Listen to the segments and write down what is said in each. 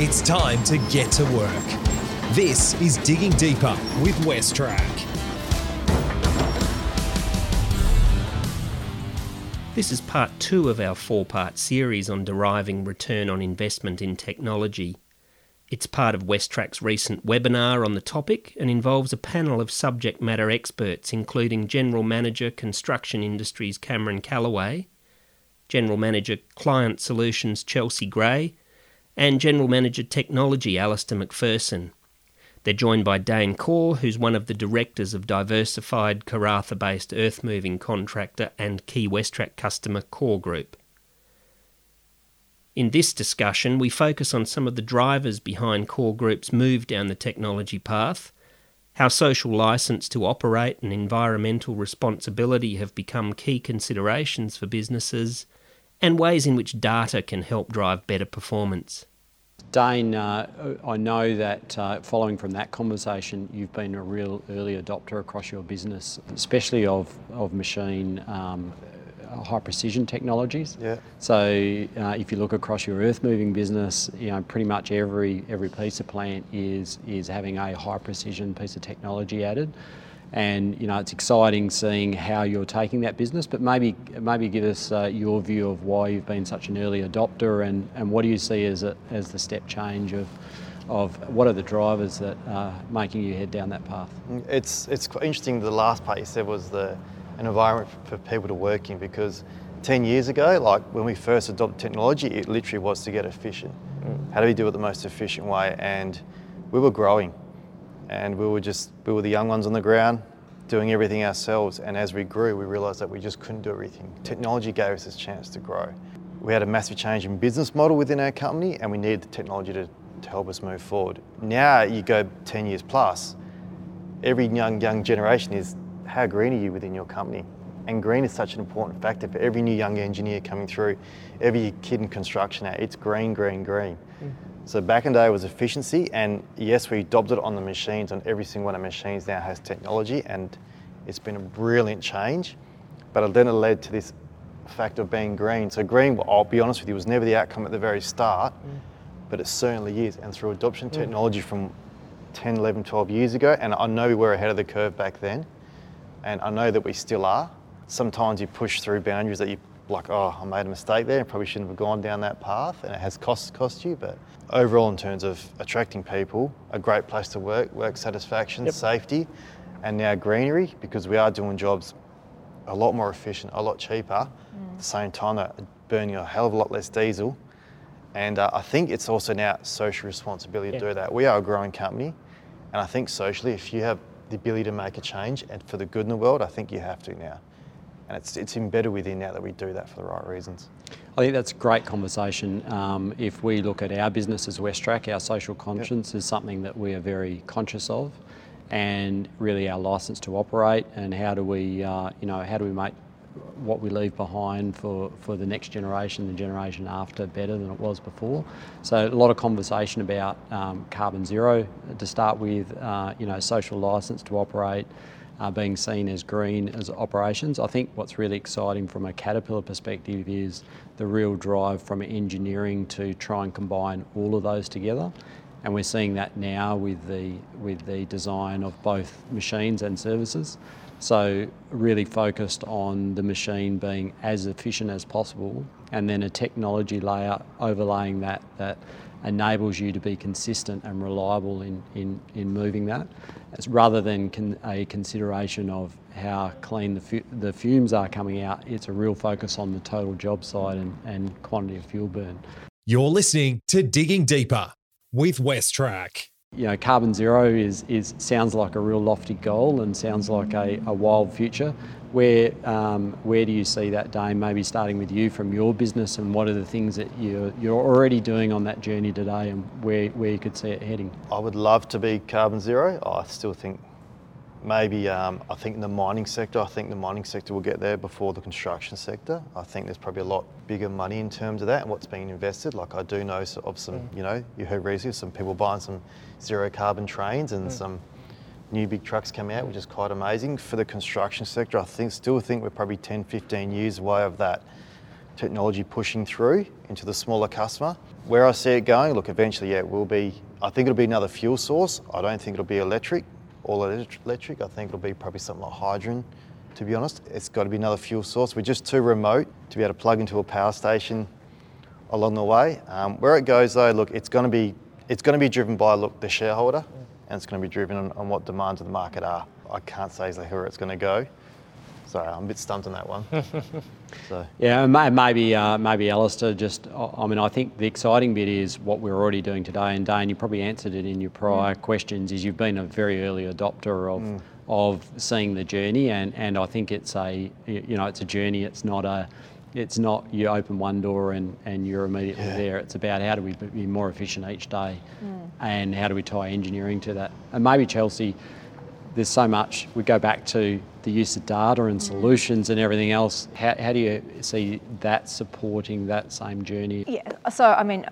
It's time to get to work. This is Digging Deeper with Westrac. This is part two of our four part series on deriving return on investment in technology. It's part of Westrac's recent webinar on the topic and involves a panel of subject matter experts, including General Manager Construction Industries Cameron Calloway, General Manager Client Solutions Chelsea Gray, and General Manager Technology Alistair McPherson. They're joined by Dayne Corps, who's one of the directors of diversified Karratha based earth moving contractor and key Westrac customer Corps Group. In this discussion, we focus on some of the drivers behind Corps Group's move down the technology path, how social license to operate and environmental responsibility have become key considerations for businesses, and ways in which data can help drive better performance. Dayne, uh, I know that uh, following from that conversation, you've been a real early adopter across your business, especially of, of machine um, high precision technologies. Yeah. So uh, if you look across your earth moving business, you know pretty much every every piece of plant is is having a high precision piece of technology added. And you know it's exciting seeing how you're taking that business, but maybe maybe give us uh, your view of why you've been such an early adopter, and, and what do you see as a, as the step change of of what are the drivers that are making you head down that path? It's it's quite interesting. The last part you said was the an environment for people to work in because 10 years ago, like when we first adopted technology, it literally was to get efficient. Mm. How do we do it the most efficient way? And we were growing and we were just, we were the young ones on the ground doing everything ourselves. And as we grew, we realized that we just couldn't do everything. Technology gave us this chance to grow. We had a massive change in business model within our company and we needed the technology to, to help us move forward. Now you go 10 years plus, every young, young generation is how green are you within your company? And green is such an important factor for every new young engineer coming through, every kid in construction now, it's green, green, green. Mm. So back in the day it was efficiency and yes, we adopted it on the machines, on every single one of the machines now has technology and it's been a brilliant change. But then it led to this fact of being green. So green, I'll be honest with you, was never the outcome at the very start, mm. but it certainly is. And through adoption mm. technology from 10, 11, 12 years ago, and I know we were ahead of the curve back then, and I know that we still are. Sometimes you push through boundaries that you like, oh, I made a mistake there and probably shouldn't have gone down that path, and it has cost cost you. But overall, in terms of attracting people, a great place to work, work satisfaction, yep. safety, and now greenery because we are doing jobs a lot more efficient, a lot cheaper. Mm. At the same time, burning a hell of a lot less diesel. And uh, I think it's also now social responsibility yep. to do that. We are a growing company, and I think socially, if you have the ability to make a change and for the good in the world, I think you have to now. And it's, it's embedded within now that we do that for the right reasons. I think that's a great conversation. Um, if we look at our business as Westrac, our social conscience yep. is something that we are very conscious of and really our license to operate and how do we, uh, you know, how do we make what we leave behind for, for the next generation, the generation after, better than it was before. So a lot of conversation about um, carbon zero to start with, uh, you know, social license to operate, uh, being seen as green as operations. I think what's really exciting from a Caterpillar perspective is the real drive from engineering to try and combine all of those together. And we're seeing that now with the, with the design of both machines and services. So really focused on the machine being as efficient as possible and then a technology layer overlaying that that enables you to be consistent and reliable in, in, in moving that As rather than con a consideration of how clean the, fu the fumes are coming out it's a real focus on the total job site and, and quantity of fuel burn. You're listening to Digging Deeper with Westrac you know, carbon zero is, is sounds like a real lofty goal and sounds like a, a wild future. Where um, where do you see that, day? Maybe starting with you from your business, and what are the things that you're you're already doing on that journey today, and where where you could see it heading? I would love to be carbon zero. I still think maybe um, I think in the mining sector, I think the mining sector will get there before the construction sector. I think there's probably a lot bigger money in terms of that and what's being invested. Like I do know of some, mm. you know, you heard recently some people buying some zero carbon trains and mm. some new big trucks coming out, which is quite amazing. For the construction sector, I think still think we're probably 10, 15 years away of that technology pushing through into the smaller customer. Where I see it going, look, eventually, yeah, it will be, I think it'll be another fuel source. I don't think it'll be electric, all electric. I think it'll be probably something like hydrogen, to be honest. It's got to be another fuel source. We're just too remote to be able to plug into a power station along the way. Um, where it goes though, look, it's going to be it's going to be driven by look the shareholder, and it's going to be driven on, on what demands of the market are. I can't say exactly where it's going to go. Sorry, I'm a bit stumped on that one. so. Yeah, maybe uh, maybe Alistair. Just, I mean, I think the exciting bit is what we're already doing today. And Dayne, you probably answered it in your prior mm. questions. Is you've been a very early adopter of mm. of seeing the journey, and and I think it's a you know it's a journey. It's not a it's not you open one door and, and you're immediately yeah. there. It's about how do we be more efficient each day mm. and how do we tie engineering to that. And maybe Chelsea, there's so much, we go back to the use of data and mm. solutions and everything else. How, how do you see that supporting that same journey? Yeah, so I mean,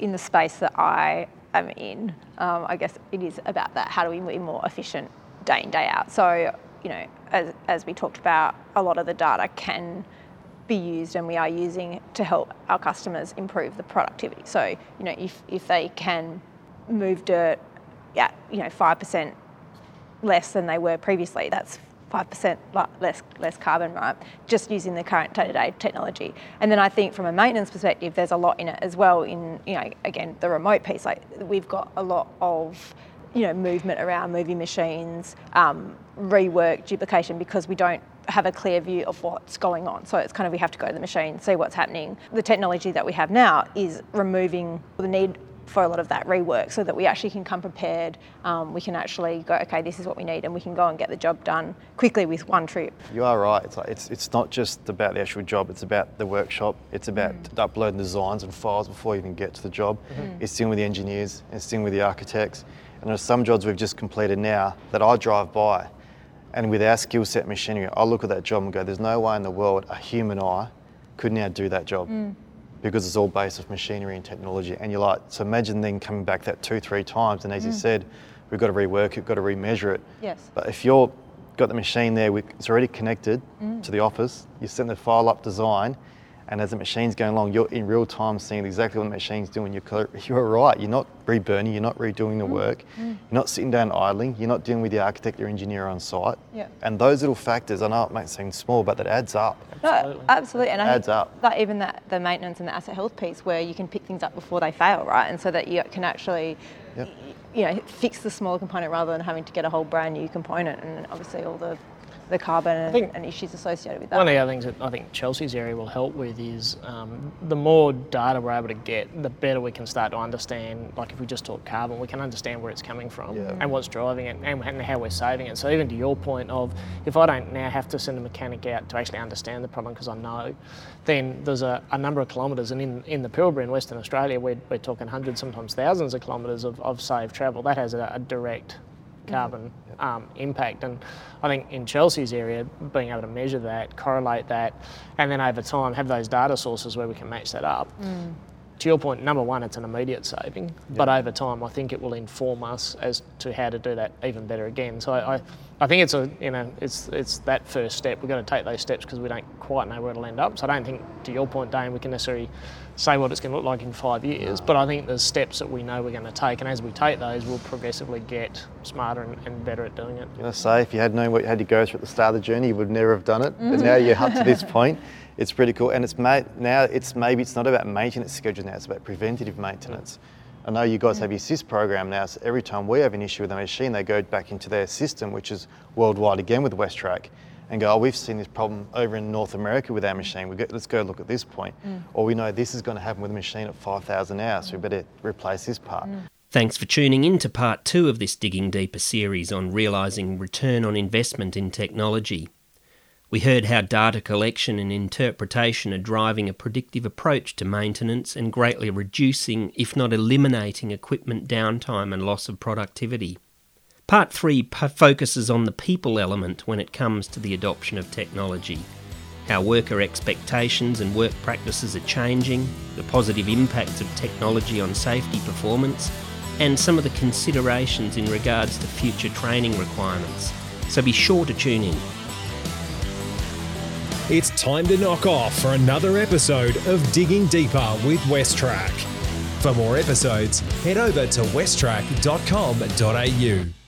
in the space that I am in, um, I guess it is about that. How do we be more efficient day in, day out? So, you know, as, as we talked about, a lot of the data can be used and we are using to help our customers improve the productivity. So, you know, if, if they can move dirt at, you know, 5% less than they were previously, that's 5% less, less carbon, right? Just using the current day-to-day technology. And then I think from a maintenance perspective, there's a lot in it as well in, you know, again, the remote piece. Like we've got a lot of, you know, movement around moving machines, um, rework, duplication, because we don't have a clear view of what's going on. So it's kind of we have to go to the machine, see what's happening. The technology that we have now is removing the need for a lot of that rework so that we actually can come prepared. Um, we can actually go, okay, this is what we need, and we can go and get the job done quickly with one trip. You are right. It's, like, it's, it's not just about the actual job, it's about the workshop, it's about mm. uploading designs and files before you even get to the job. Mm-hmm. It's dealing with the engineers, it's dealing with the architects. And there's some jobs we've just completed now that I drive by and with our skill set machinery, I look at that job and go, there's no way in the world a human eye could now do that job mm. Because it's all based off machinery and technology. And you're like, so imagine then coming back that two, three times. And as mm. you said, we've got to rework it, we've got to remeasure it. Yes. But if you're got the machine there, it's already connected mm. to the office, you send the file up design, and as the machine's going along, you're in real time seeing exactly what the machine's doing. You're, you're right, you're not reburning, you're not redoing the mm. work, mm. you're not sitting down idling, you're not dealing with the architect or engineer on site. Yeah. And those little factors, I know it might seem small, but that adds up. Absolutely. No, absolutely. And it adds up. That even that the maintenance and the asset health piece where you can pick things up before they fail, right? And so that you can actually yep. you know, fix the smaller component rather than having to get a whole brand new component and obviously all the the carbon and, and, issues associated with that. One of the other things that I think Chelsea's area will help with is um, the more data we're able to get, the better we can start to understand. Like if we just talk carbon, we can understand where it's coming from yeah. and what's driving it and, and, how we're saving it. So even to your point of if I don't now have to send a mechanic out to actually understand the problem because I know, then there's a, a, number of kilometres, and in, in the Pilbara in Western Australia, we're, we're talking hundreds, sometimes thousands of kilometres of, of saved travel. That has a, a direct carbon um, impact. And I think in Chelsea's area, being able to measure that, correlate that, and then over time have those data sources where we can match that up. Mm. To your point, number one, it's an immediate saving, yep. but over time, I think it will inform us as to how to do that even better again. So I, I, I think it's a you know it's it's that first step. We've got to take those steps because we don't quite know where it'll end up. So I don't think, to your point, Dayne, we can necessarily say what it's going to look like in five years. But I think there's steps that we know we're going to take, and as we take those, we'll progressively get smarter and, and better at doing it. I'm going to say, if you had known what you had to go through at the start of the journey, you would never have done it. But mm-hmm. now you're up to this point. It's pretty cool, and it's ma- now it's maybe it's not about maintenance schedule now; it's about preventative maintenance. I know you guys have your SIS program now, so every time we have an issue with a machine, they go back into their system, which is worldwide again with WesTrac and go, oh, we've seen this problem over in North America with our machine. We go, let's go look at this point. Mm. Or we know this is going to happen with a machine at 5,000 hours, so we better replace this part. Mm. Thanks for tuning in to part two of this Digging Deeper series on realising return on investment in technology. We heard how data collection and interpretation are driving a predictive approach to maintenance and greatly reducing, if not eliminating, equipment downtime and loss of productivity. Part 3 p- focuses on the people element when it comes to the adoption of technology. How worker expectations and work practices are changing, the positive impacts of technology on safety performance, and some of the considerations in regards to future training requirements. So be sure to tune in. It's time to knock off for another episode of Digging Deeper with WesTrac. For more episodes, head over to westrac.com.au.